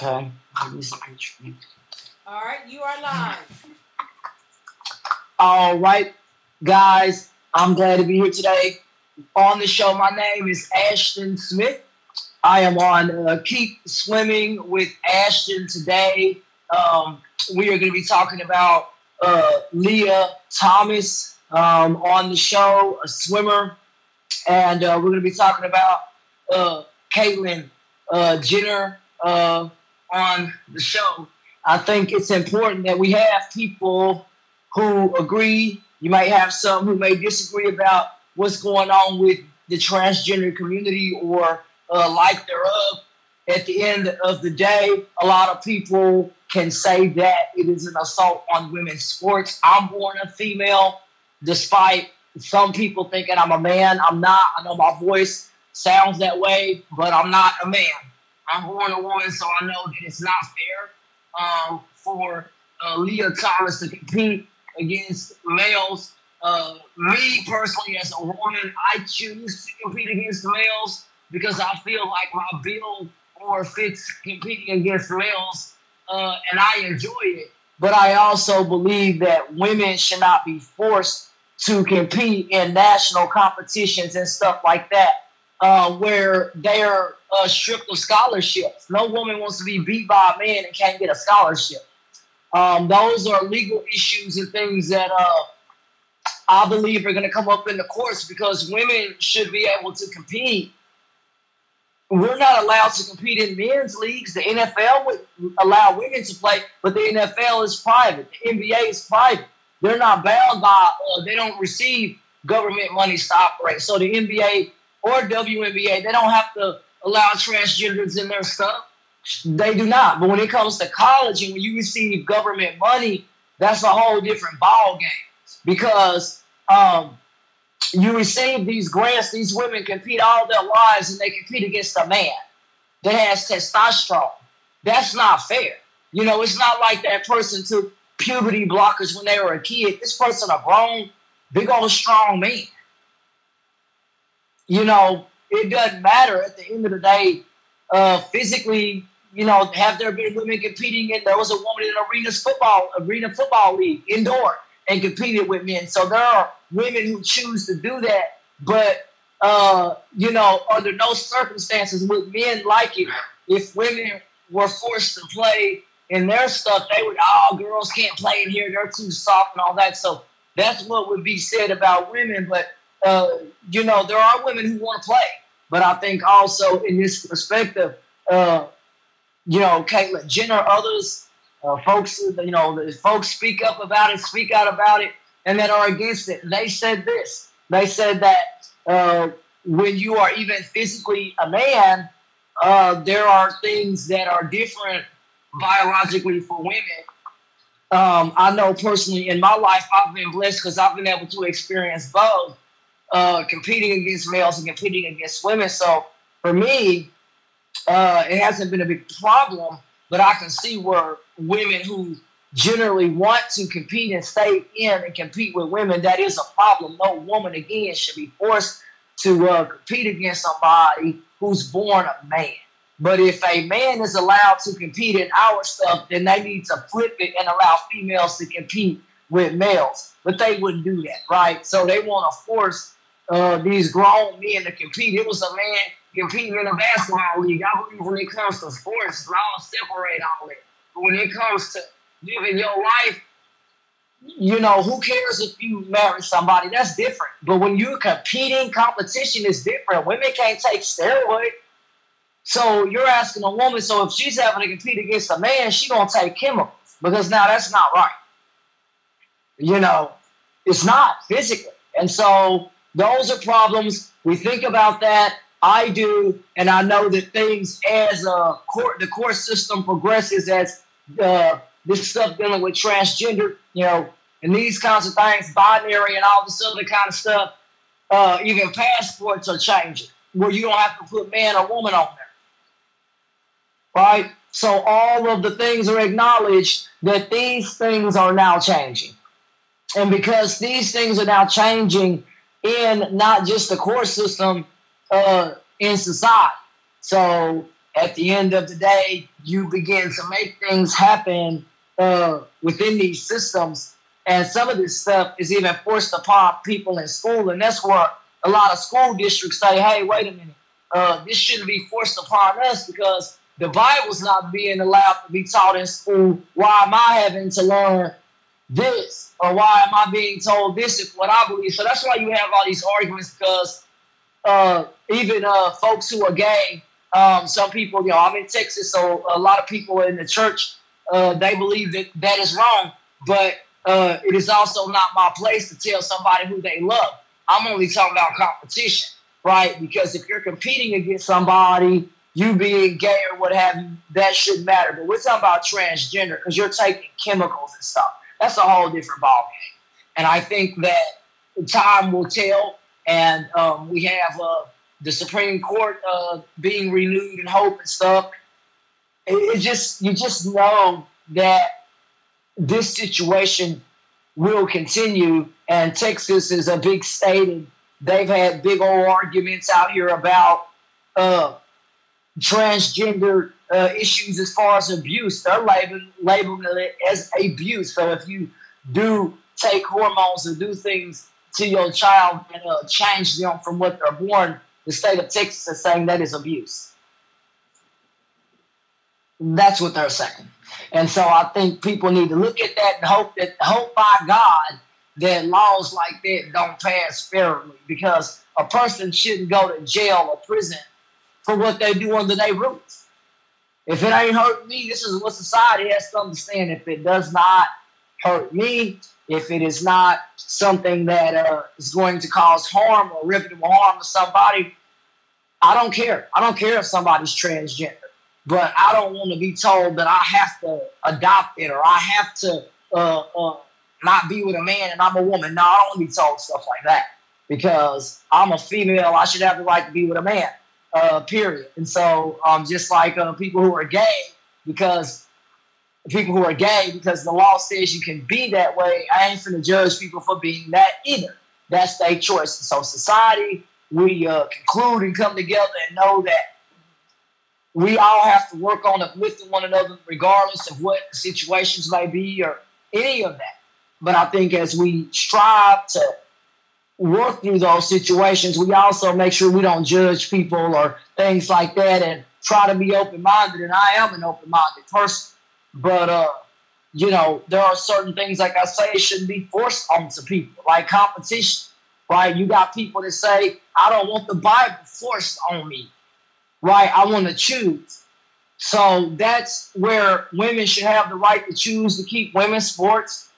Okay. All right, you are live. All right, guys, I'm glad to be here today on the show. My name is Ashton Smith. I am on uh, Keep Swimming with Ashton today. Um, we are going to be talking about uh, Lia Thomas um, on the show, a swimmer, and uh, we're going to be talking about uh, Caitlyn uh, Jenner uh, on the show. I think it's important that we have people who agree. You might have some who may disagree about what's going on with the transgender community or uh, like thereof. At the end of the day, a lot of people can say that it is an assault on women's sports. I'm born a female, despite some people thinking I'm a man. I'm not. I know my voice sounds that way, but I'm not a man. I'm born a woman, so I know that it's not fair um, for uh, Lia Thomas to compete against males. Uh, me personally, as a woman, I choose to compete against males because I feel like my build more fits competing against males, uh, and I enjoy it. But I also believe that women should not be forced to compete in national competitions and stuff like that uh, where they're uh, stripped of scholarships. No woman wants to be beat by a man and can't get a scholarship. Um, those are legal issues and things that uh, I believe are going to come up in the courts because women should be able to compete. We're not allowed to compete in men's leagues. The NFL would allow women to play, but the NFL is private. The NBA is private. They're not bound by, uh, they don't receive government money to operate. So the NBA or WNBA, they don't have to allow transgenders in their stuff. They do not. But when it comes to college and when you receive government money, that's a whole different ball game because um, you receive these grants. These women compete all their lives and they compete against a man that has testosterone. That's not fair. You know, it's not like that person took puberty blockers when they were a kid. This person a grown, big old strong man you know, it doesn't matter at the end of the day. Uh, physically, you know, have there been women competing in? There was a woman in arenas football, arena football league, indoor, and competed with men. So there are women who choose to do that, but uh, you know, under no circumstances would men like it. If women were forced to play in their stuff, they would, oh, girls can't play in here; they're too soft and all that. So that's what would be said about women, but uh, you know, there are women who want to play, but I think also in this perspective, uh, you know, Caitlyn Jenner, others, uh, folks, you know, folks speak up about it, speak out about it, and that are against it. They said this. They said that uh, when you are even physically a man, uh, there are things that are different biologically for women. Um, I know personally in my life, I've been blessed because I've been able to experience both uh, competing against males and competing against women. So for me, uh, it hasn't been a big problem, but I can see where women who generally want to compete and stay in and compete with women, that is a problem. No woman, again, should be forced to uh, compete against somebody who's born a man. But if a man is allowed to compete in our stuff, then they need to flip it and allow females to compete with males. But they wouldn't do that, right? So they want to force uh, these grown men to compete. It was a man competing in a basketball league. I believe when it comes to sports, I'll separate all that. But when it comes to living your life, you know, who cares if you marry somebody? That's different. But when you're competing, competition is different. Women can't take steroids. So you're asking a woman, so if she's having to compete against a man, she gonna take chemicals. Because now that's not right. You know, it's not physically. And so those are problems. We think about that. I do, and I know that things as uh, court, the court system progresses, as uh, this stuff dealing with transgender, you know, and these kinds of things, binary, and all this other kind of stuff. Uh, even passports are changing, where you don't have to put man or woman on there, right? So all of the things are acknowledged that these things are now changing, and because these things are now changing, in not just the court system uh, in society. So at the end of the day, you begin to make things happen uh, within these systems. And some of this stuff is even forced upon people in school. And that's where a lot of school districts say, hey, wait a minute, uh, this shouldn't be forced upon us because the Bible's not being allowed to be taught in school. Why am I having to learn this? Or why am I being told this is what I believe? So that's why you have all these arguments because uh, even uh, folks who are gay, um, some people, you know, I'm in Texas, so a lot of people in the church, uh, they believe that that is wrong. But uh, it is also not my place to tell somebody who they love. I'm only talking about competition, right? Because if you're competing against somebody, you being gay or what have you, that shouldn't matter. But we're talking about transgender because you're taking chemicals and stuff. That's a whole different ballgame. And I think that time will tell. And um, we have uh, the Supreme Court uh, being renewed and hope and stuff. It, it just you just know that this situation will continue. And Texas is a big state, and they've had big old arguments out here about uh, transgender uh, issues as far as abuse. They're labeling, labeling it as abuse. So if you do take hormones and do things to your child and uh, change them from what they're born, the state of Texas is saying that is abuse. That's what they're saying. And so I think people need to look at that and hope that hope by God that laws like that don't pass fairly because a person shouldn't go to jail or prison for what they do under their roots. If it ain't hurt me, this is what society has to understand. If it does not hurt me, if it is not something that uh, is going to cause harm or irreparable harm to somebody, I don't care. I don't care if somebody's transgender, but I don't want to be told that I have to adopt it or I have to uh, uh, not be with a man and I'm a woman. No, I don't want to be told stuff like that because I'm a female. I should have the right to be with a man uh, period. And so, um, just like uh, people who are gay, because people who are gay, because the law says you can be that way, I ain't finna judge people for being that either. That's their choice. So, society, we uh, conclude and come together and know that we all have to work on uplifting one another, regardless of what situations may be or any of that. But I think as we strive to work through those situations, we also make sure we don't judge people or things like that and try to be open minded. And I am an open minded person. But, uh, you know, there are certain things, like I say, shouldn't be forced onto people, like competition, right? You got people that say, I don't want the Bible forced on me, right? I want to choose. So that's where women should have the right to choose to keep women's sports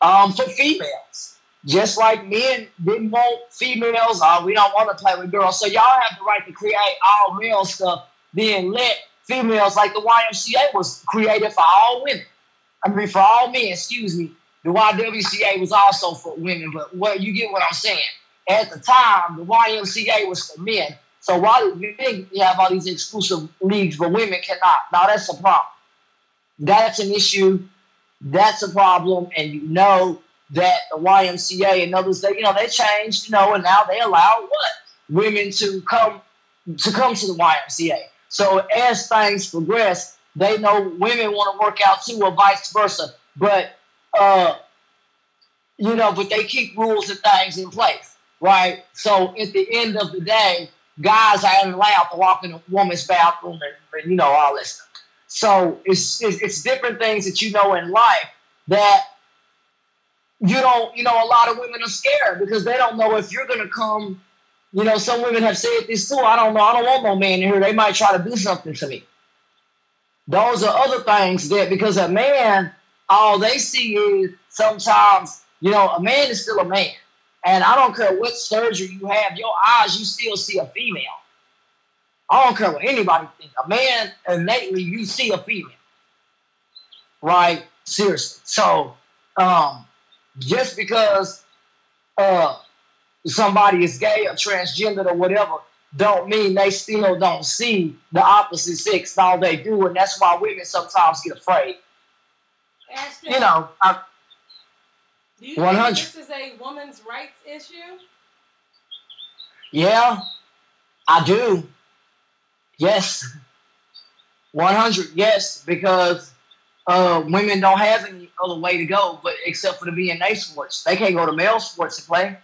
um, for females just like men didn't want females, uh, we don't want to play with girls. So y'all have the right to create all male stuff, then let females like the YMCA was created for all women. I mean, for all men, excuse me. The YWCA was also for women, but what you get what I'm saying. At the time, the YMCA was for men. So why do men have all these exclusive leagues, but women cannot? Now that's a problem. That's an issue. That's a problem, and you know that the YMCA and others, they you know they changed, you know, and now they allow what women to come to come to the YMCA. So as things progress, they know women want to work out too, or vice versa. But uh, you know, but they keep rules and things in place, right? So at the end of the day, guys aren't allowed to walk in a woman's bathroom and, and you know all this stuff. So it's it's different things that you know in life that you don't, you know, a lot of women are scared because they don't know if you're going to come. You know, some women have said this too. I don't know. I don't want no man in here. They might try to do something to me. Those are other things that because a man, all they see is sometimes, you know, a man is still a man. And I don't care what surgery you have, your eyes, you still see a female. I don't care what anybody thinks. A man, innately, you see a female. Right? Seriously. So, um, just because uh, somebody is gay or transgender or whatever, don't mean they still don't see the opposite sex all they do, and that's why women sometimes get afraid. Ashton, you know, I, do you 100. think this is a woman's rights issue? Yeah, I do. Yes. 100, yes, because uh, women don't have any other way to go, but except for the BNA sports, they can't go to male sports to play.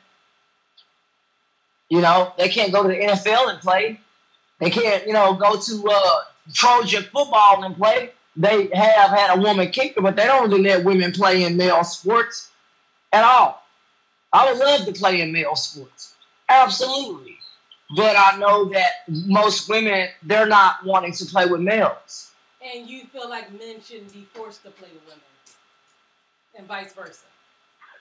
You know, they can't go to the NFL and play. They can't, you know, go to uh, Trojan football and play. They have had a woman kicker, but they don't let women play in male sports at all. I would love to play in male sports, absolutely. But I know that most women they're not wanting to play with males. And you feel like men shouldn't be forced to play with women, and vice versa.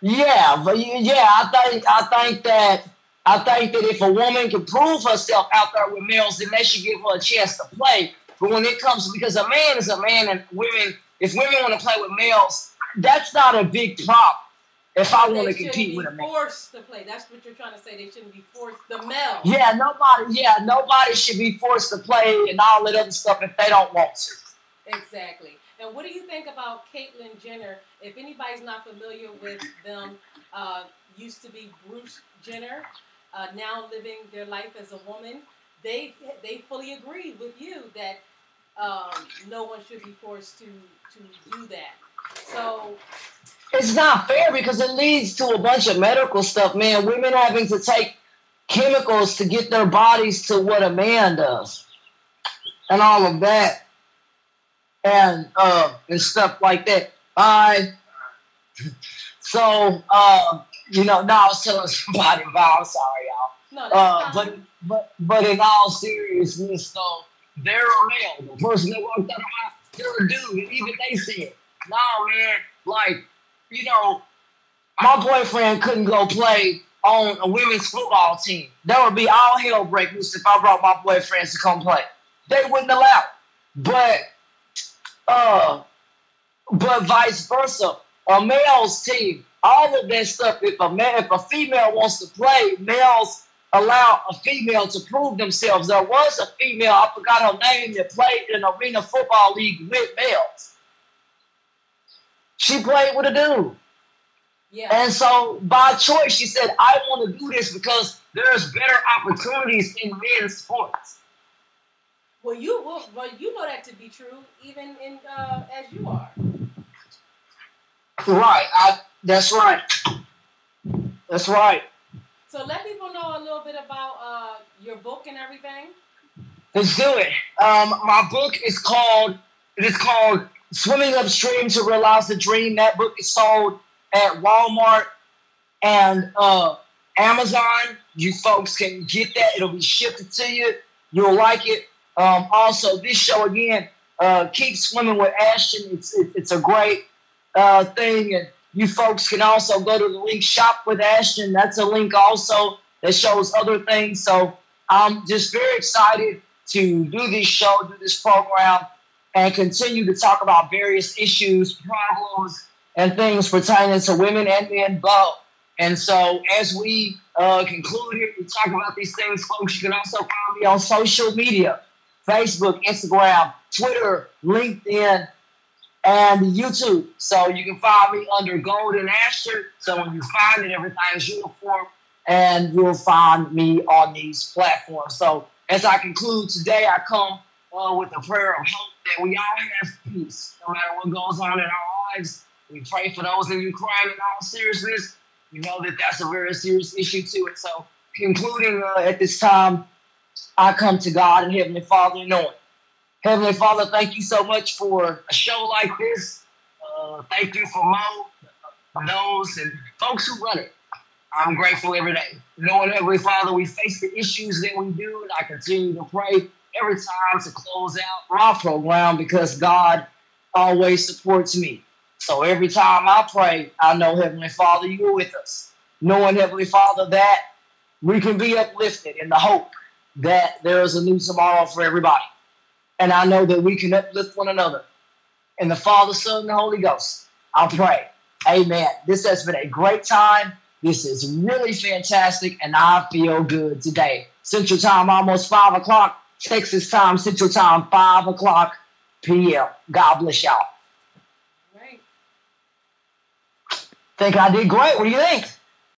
Yeah, but yeah, I think I think that I think that if a woman can prove herself out there with males, then they should give her a chance to play. But when it comes, because a man is a man, and women, if women want to play with males, that's not a big problem. If I want to compete with a man, forced to play. That's what you're trying to say. They shouldn't be forced. The male. Yeah, nobody. Yeah, nobody should be forced to play and all that other stuff if they don't want to. Exactly. And what do you think about Caitlyn Jenner? If anybody's not familiar with them, uh, used to be Bruce Jenner uh, now living their life as a woman, they they fully agree with you that um, no one should be forced to to do that. So it's not fair because it leads to a bunch of medical stuff, man. Women having to take chemicals to get their bodies to what a man does, and all of that, and uh, and stuff like that. I so uh, you know, now I was telling somebody about. I'm sorry, y'all. No, uh, but but but in all seriousness, though, they're a male. The person that walked out of my, they're a dude, and even they said, "Nah, man, like, you know, my boyfriend couldn't go play on a women's football team. There would be all hell break loose if I brought my boyfriends to come play. They wouldn't allow. But uh, but vice versa, a male's team all of that stuff. If a man, if a female wants to play, males allow a female to prove themselves. There was a female, I forgot her name, that played in arena football league with males. She played with a dude. Yeah. And so by choice, she said, I want to do this because there's better opportunities in men's sports. Well, you well, well you know that to be true, even in uh, as you are. Right. I that's right. That's right. So let people know a little bit about uh, your book and everything. Let's do it. Um, my book is called it is called Swimming Upstream to Realize the Dream. That book is sold at Walmart and uh, Amazon. You folks can get that. It'll be shipped to you. You'll like it. Um, also, this show again, uh, keep swimming with Ashton. It's it, it's a great uh, thing, and you folks can also go to the link Shop with Ashton. That's a link also that shows other things. So I'm just very excited to do this show, do this program, and continue to talk about various issues, problems, and things pertaining to women and men both. And so, as we uh, conclude here, we talk about these things, folks. You can also find me on social media Facebook, Instagram, Twitter, LinkedIn, and YouTube. So you can find me under Golden Ashton. So when you find it, everything is uniform, and you'll find me on these platforms. So as I conclude today, I come uh, with a prayer of hope that we all have peace, no matter what goes on in our lives. We pray for those in Ukraine in all seriousness. We know that that's a very serious issue too. And so, concluding uh, at this time, I come to God and Heavenly Father knowing Heavenly Father, thank you so much for a show like this. Uh, thank you for Mo, those, and folks who run it. I'm grateful every day. Knowing Heavenly Father, we face the issues that we do, and I continue to pray every time to close out my program because God always supports me. So every time I pray, I know Heavenly Father, you're with us. Knowing Heavenly Father that we can be uplifted in the hope that there is a new tomorrow for everybody. And I know that we can uplift one another. In the Father, Son, and the Holy Ghost, I pray. Amen. This has been a great time. This is really fantastic, and I feel good today. Central Time, almost 5 o'clock. Texas time, Central Time, 5 o'clock p.m. God bless y'all. Right. Think I did great. What do you think?